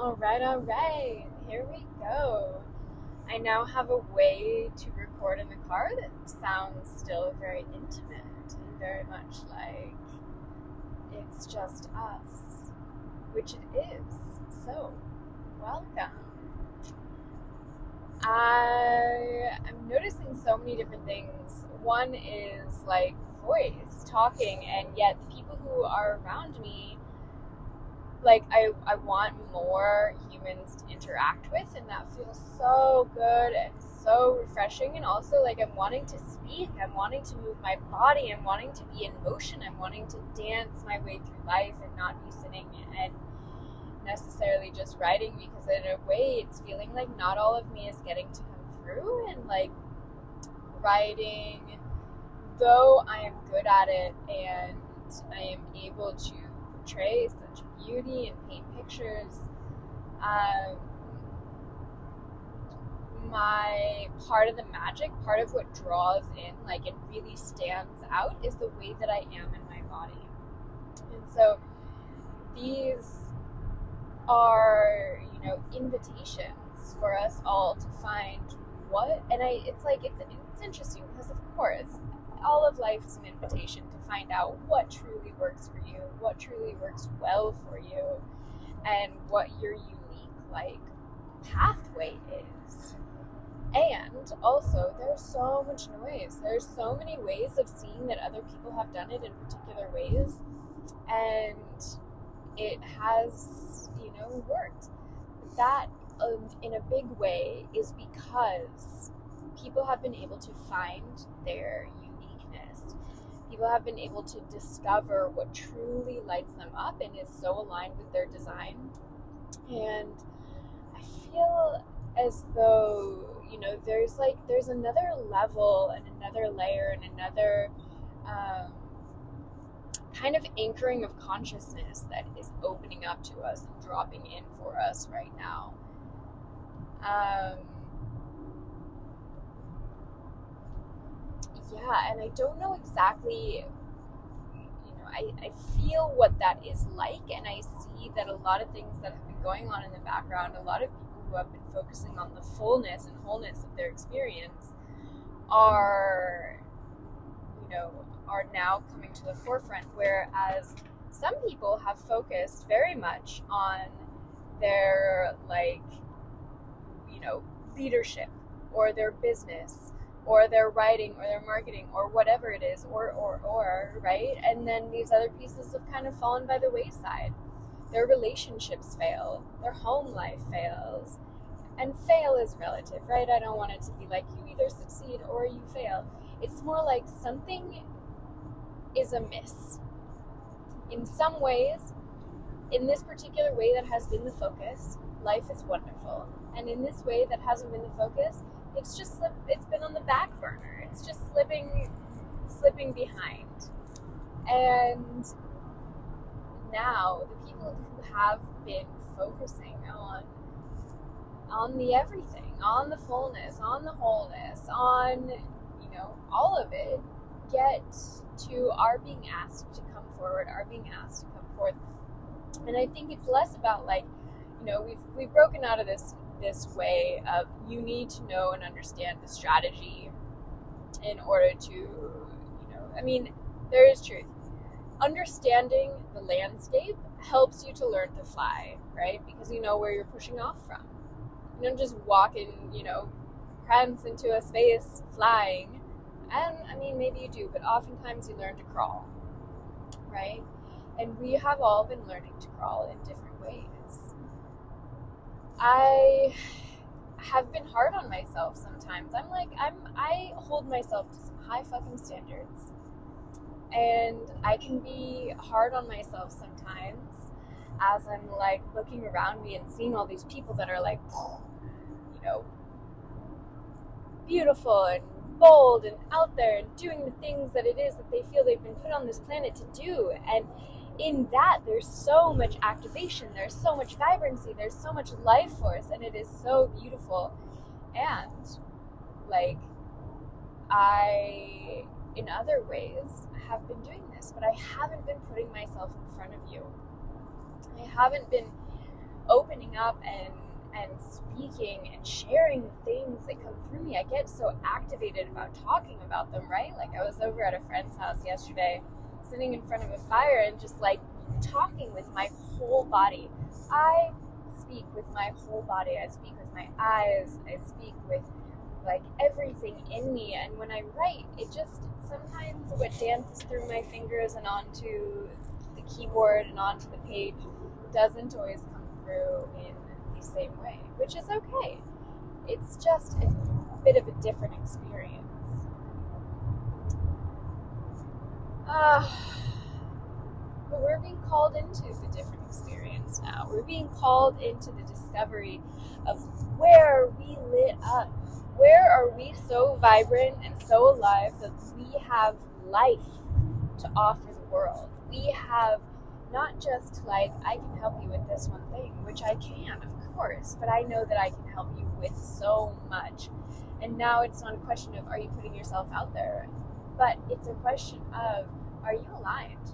All right, all right. Here we go. I now have a way to record in the car that sounds still very intimate and very much like it's just us, which it is. So, welcome. I am noticing so many different things. One is like voice, talking, and yet the people who are around me like I, I want more humans to interact with and that feels so good and so refreshing. And also like i'm wanting to speak i'm wanting to move my body i'm wanting to be in motion i'm wanting to dance my way through life and not be sitting and necessarily just writing because in a way it's feeling like not all of me is getting to come through and like writing. Though i am good at it and i am able to portray such beauty and paint pictures. Um, my part of the magic, part of what draws in, like it really stands out, is the way that I am in my body. And so these are, you know, invitations for us all to find what, and I, it's like, it's, it's interesting because, of course, all of life is an invitation to find out what truly works for you, what truly works well for you, and what your unique like pathway is. And also, there's so much noise. There's so many ways of seeing that other people have done it in particular ways, and it has, you know, worked. That, um, in a big way, is because people have been able to find their people have been able to discover what truly lights them up and is so aligned with their design. And I feel as though, you know, there's like, there's another level and another layer and another um, kind of anchoring of consciousness that is opening up to us and dropping in for us right now. Um, yeah, and I don't know exactly, you know, I, I feel what that is like, and I see that a lot of things that have been going on in the background, a lot of people who have been focusing on the fullness and wholeness of their experience are, you know, are now coming to the forefront, whereas some people have focused very much on their, like, you know, leadership or their business or their writing or their marketing or whatever it is or or or right? And then these other pieces have kind of fallen by the wayside. Their relationships fail. Their home life fails. And fail is relative right? I don't want it to be like you either succeed or you fail. It's more like something is amiss. In some ways in this particular way that has been the focus life is wonderful. And in this way that hasn't been the focus it's just it's been on the back burner. It's just slipping slipping behind. And now the people who have been focusing on on the everything, on the fullness, on the wholeness, on you know, all of it get to are being asked to come forward, are being asked to come forth. And I think it's less about like, you know, we've we've broken out of this this way of you need to know and understand the strategy in order to, you know, I mean, there is truth. Understanding the landscape helps you to learn to fly, right? Because you know where you're pushing off from. You don't just walk in, you know, prance into a space flying. And I mean, maybe you do, but oftentimes you learn to crawl, right? And we have all been learning to crawl in different ways. I have been hard on myself sometimes. I'm like, I'm I hold myself to some high fucking standards. And I can be hard on myself sometimes as I'm like looking around me and seeing all these people that are like, you know, beautiful and bold and out there and doing the things that it is that they feel they've been put on this planet to do. And in that there's so much activation there's so much vibrancy there's so much life force and it is so beautiful and like i in other ways have been doing this but i haven't been putting myself in front of you i haven't been opening up and and speaking and sharing things that come through me. I get so activated about talking about them, right? Like I was over at a friend's house yesterday, sitting in front of a fire and just like talking with my whole body. I speak with my whole body. I speak with my eyes. I speak with like everything in me. And when I write, it just sometimes what dances through my fingers and onto the keyboard and onto the page doesn't always come through in the same way, which is okay. It's just a bit of a different experience. Uh, but we're being called into the different experience now. We're being called into the discovery of where we lit up. Where are we so vibrant and so alive that we have life to offer the world? We have not just like, I can help you with this one thing, which I can, of course, but I know that I can help you with so much. And now it's not a question of are you putting yourself out there, but it's a question of are you aligned?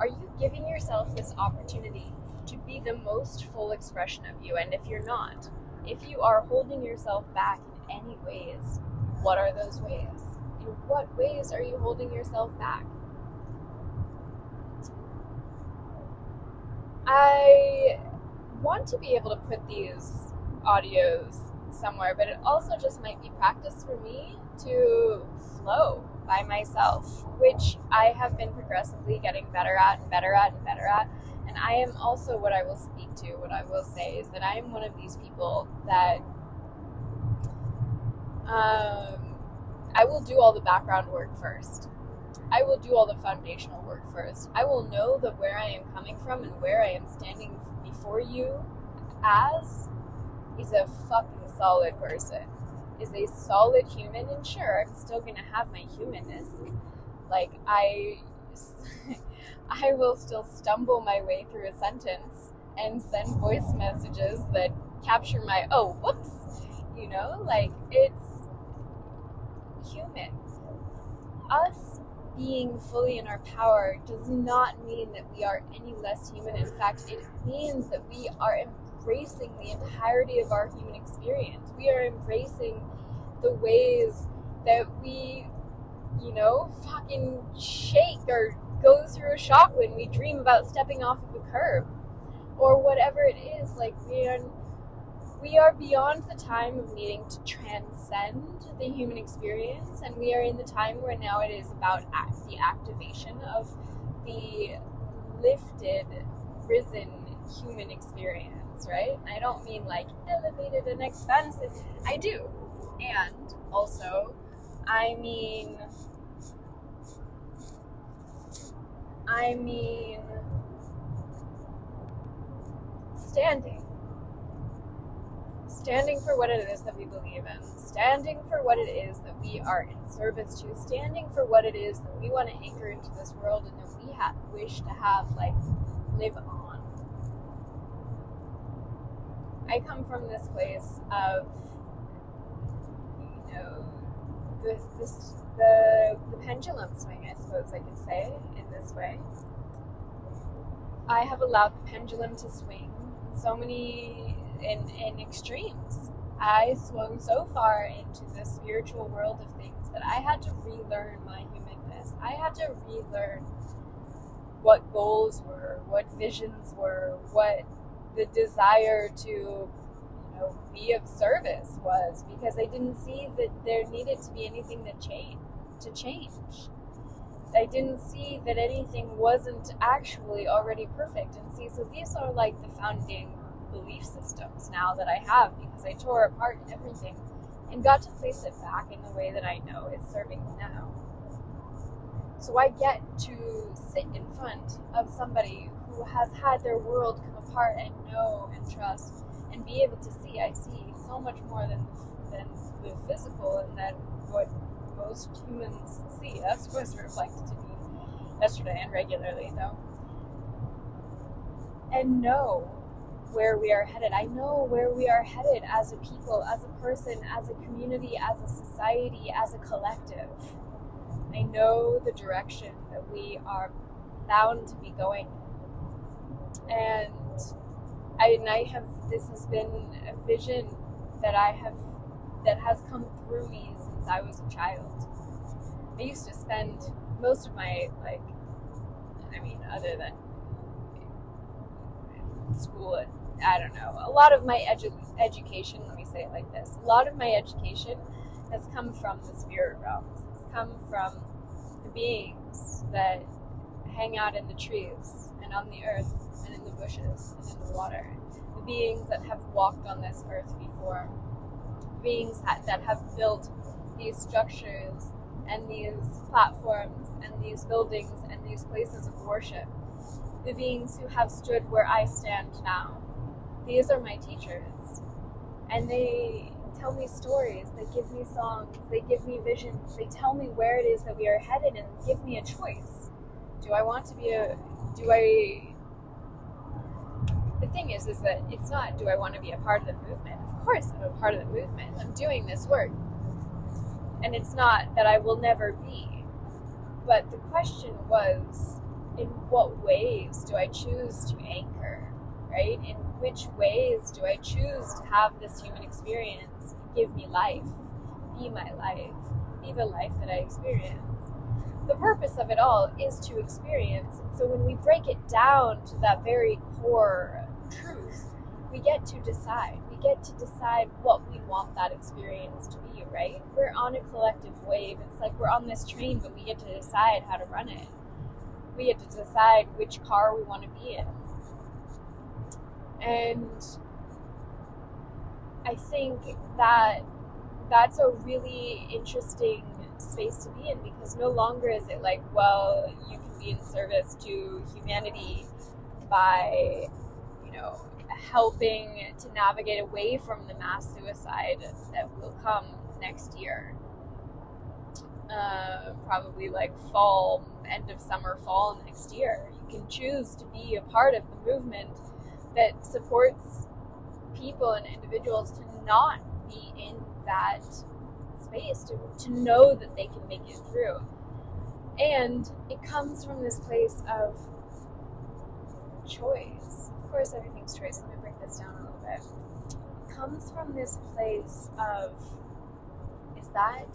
Are you giving yourself this opportunity to be the most full expression of you? And if you're not, if you are holding yourself back in any ways, what are those ways? In what ways are you holding yourself back? I want to be able to put these audios somewhere, but it also just might be practice for me to flow by myself, which I have been progressively getting better at and better at and better at. And I am also what I will speak to, what I will say is that I am one of these people that um, I will do all the background work first. I will do all the foundational work first. I will know that where I am coming from and where I am standing before you as is a fucking solid person is a solid human, and sure, I'm still gonna have my humanness. Like I, I will still stumble my way through a sentence and send voice messages that capture my oh whoops, you know, like it's human. Us being fully in our power does not mean that we are any less human. In fact, it means that we are embracing the entirety of our human experience. We are embracing the ways that we, you know, fucking shake or go through a shock when we dream about stepping off of a curb or whatever it is. Like we are we are beyond the time of needing to transcend the human experience and we are in the time where now it is about the activation of the lifted risen human experience, right? I don't mean like elevated and expensive. I do. And also, I mean, I mean, standing. Standing for what it is that we believe in. Standing for what it is that we are in service to. Standing for what it is that we want to anchor into this world and that we have, wish to have, like, live on I come from this place of, you know, the, this, the, the pendulum swing, I suppose I could say, in this way. I have allowed the pendulum to swing so many in, in extremes. I swung so far into the spiritual world of things that I had to relearn my humanness. I had to relearn what goals were, what visions were, what the desire to you know be of service was because I didn't see that there needed to be anything that change to change. I didn't see that anything wasn't actually already perfect. And see, so these are like the founding belief systems now that I have because I tore apart everything and got to place it back in the way that I know is serving now. So I get to sit in front of somebody who has had their world apart and know and trust and be able to see. I see so much more than than the physical, and that what most humans see. That's was reflected to me yesterday and regularly, though. And know where we are headed. I know where we are headed as a people, as a person, as a community, as a society, as a collective. I know the direction that we are bound to be going and I, and I have, this has been a vision that I have, that has come through me since I was a child. I used to spend most of my, like, I mean, other than school, I don't know, a lot of my edu- education, let me say it like this, a lot of my education has come from the spirit realms. It's come from the beings that hang out in the trees on the earth and in the bushes and in the water. The beings that have walked on this earth before. Beings that, that have built these structures and these platforms and these buildings and these places of worship. The beings who have stood where I stand now. These are my teachers. And they tell me stories, they give me songs, they give me visions, they tell me where it is that we are headed and give me a choice. Do I want to be a do I the thing is is that it's not do I want to be a part of the movement? Of course I'm a part of the movement. I'm doing this work. And it's not that I will never be. But the question was in what ways do I choose to anchor? Right? In which ways do I choose to have this human experience give me life, be my life, be the life that I experience? The purpose of it all is to experience. And so when we break it down to that very core truth, we get to decide. We get to decide what we want that experience to be, right? We're on a collective wave. It's like we're on this train, but we get to decide how to run it. We get to decide which car we want to be in and I think that that's a really interesting space to be in because no longer is it like, well, you can be in service to humanity by, you know, helping to navigate away from the mass suicide that will come next year. Uh, probably like fall, end of summer, fall next year. You can choose to be a part of the movement that supports people and individuals to not be in that space, to, to know that they can make it through. And it comes from this place of choice. Of course, everything's choice. Let me break this down a little bit. It comes from this place of is that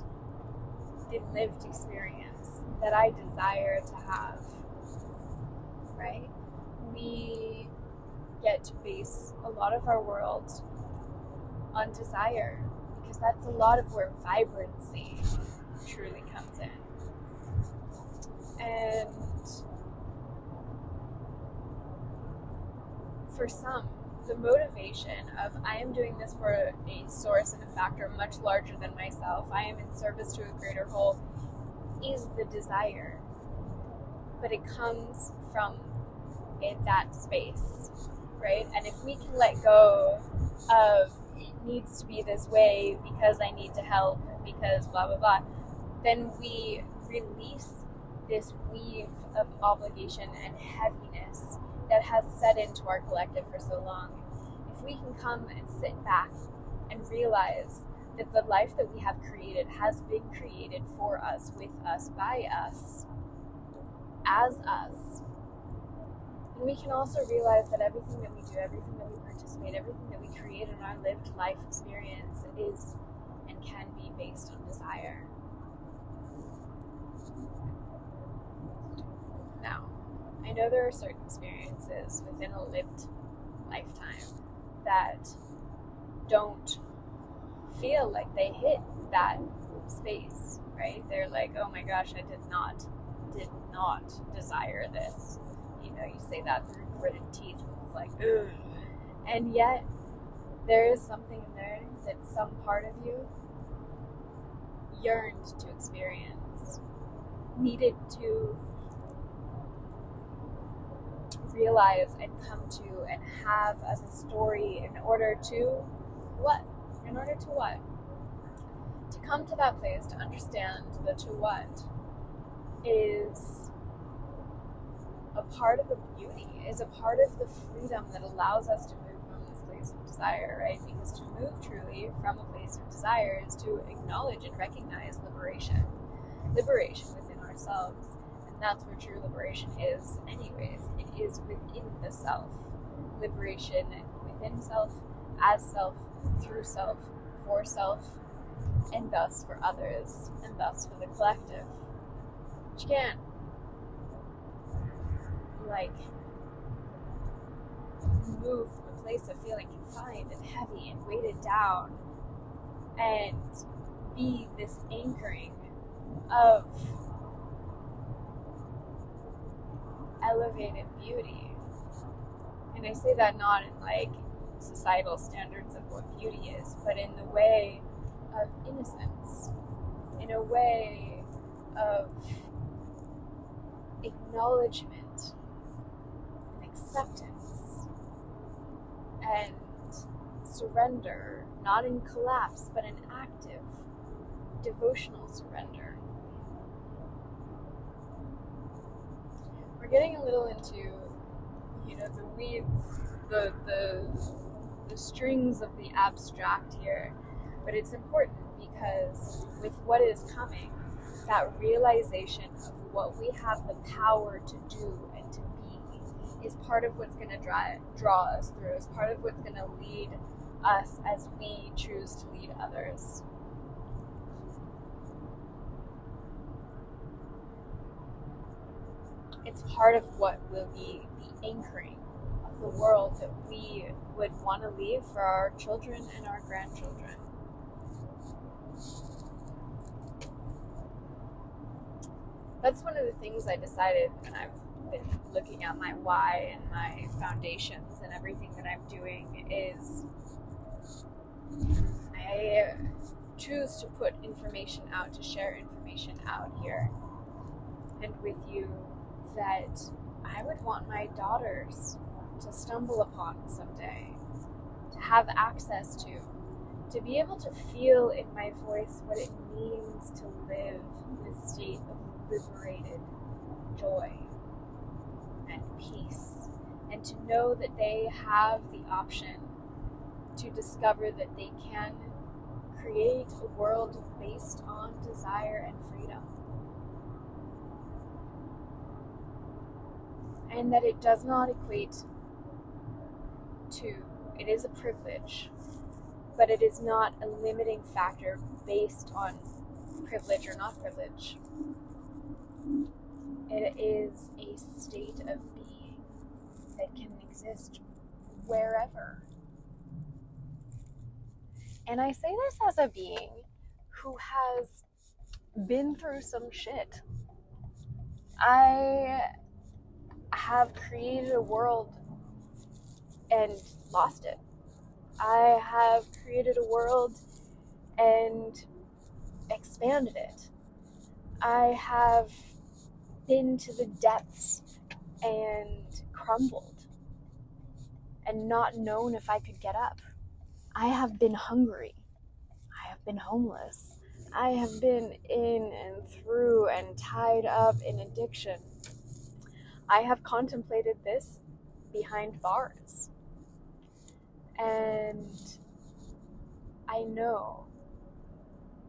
the lived experience that I desire to have? Right? We get to base a lot of our world on desire that's a lot of where vibrancy truly comes in. And for some, the motivation of I am doing this for a source and a factor much larger than myself, I am in service to a greater whole, is the desire. But it comes from in that space right? And if we can let go of needs to be this way because I need to help, because blah, blah, blah, then we release this weave of obligation and heaviness that has set into our collective for so long. If we can come and sit back and realize that the life that we have created has been created for us, with us, by us, as us, and we can also realize that everything that we do, everything that we participate, everything that we create in our lived life experience is and can be based on desire. Now, I know there are certain experiences within a lived lifetime that don't feel like they hit that space, right? They're like, oh my gosh, I did not, did not desire this know, you say that through gritted teeth. And it's like. And yet, there is something in there that some part of you yearned to experience, needed to realize and come to and have as a story in order to what? In order to what? To come to that place to understand the to what is part of the beauty, is a part of the freedom that allows us to move from this place of desire, right? Because to move truly from a place of desire is to acknowledge and recognize liberation, liberation within ourselves. And that's where true liberation is, anyways. It is within the self. Liberation within self, as self, through self, for self, and thus for others, and thus for the collective. But you can't, like, move from a place of feeling confined and heavy and weighted down and be this anchoring of elevated beauty. And I say that not in like societal standards of what beauty is, but in the way of innocence, in a way of acknowledgement acceptance and surrender, not in collapse, but in active, devotional surrender. We're getting a little into, you know, the weeds, the the the strings of the abstract here, but it's important because with what is coming, that realization of what we have the power to do is part of what's going to draw, draw us through, is part of what's going to lead us as we choose to lead others. It's part of what will be the anchoring of the world that we would want to leave for our children and our grandchildren. That's one of the things I decided when I've been looking at my why and my foundations and everything that I'm doing is I choose to put information out, to share information out here and with you that I would want my daughters to stumble upon someday, to have access to, to be able to feel in my voice what it means to live in a state of liberated joy peace, and to know that they have the option to discover that they can create a world based on desire and freedom. And that it does not equate to, it is a privilege, but it is not a limiting factor based on privilege or not privilege. It is a state of that can exist wherever. And I say this as a being who has been through some shit. I have created a world and lost it. I have created a world and expanded it. I have been to the depths and crumbled and not known if I could get up. I have been hungry. I have been homeless. I have been in and through and tied up in addiction. I have contemplated this behind bars. And I know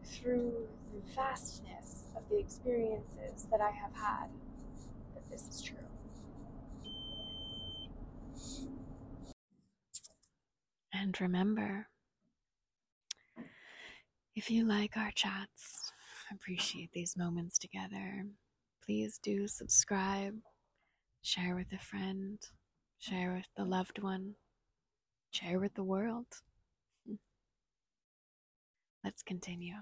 through the vastness of the experiences that I have had that this is true. And remember, if you like our chats, appreciate these moments together, please do subscribe, share with a friend, share with the loved one, share with the world. Let's continue.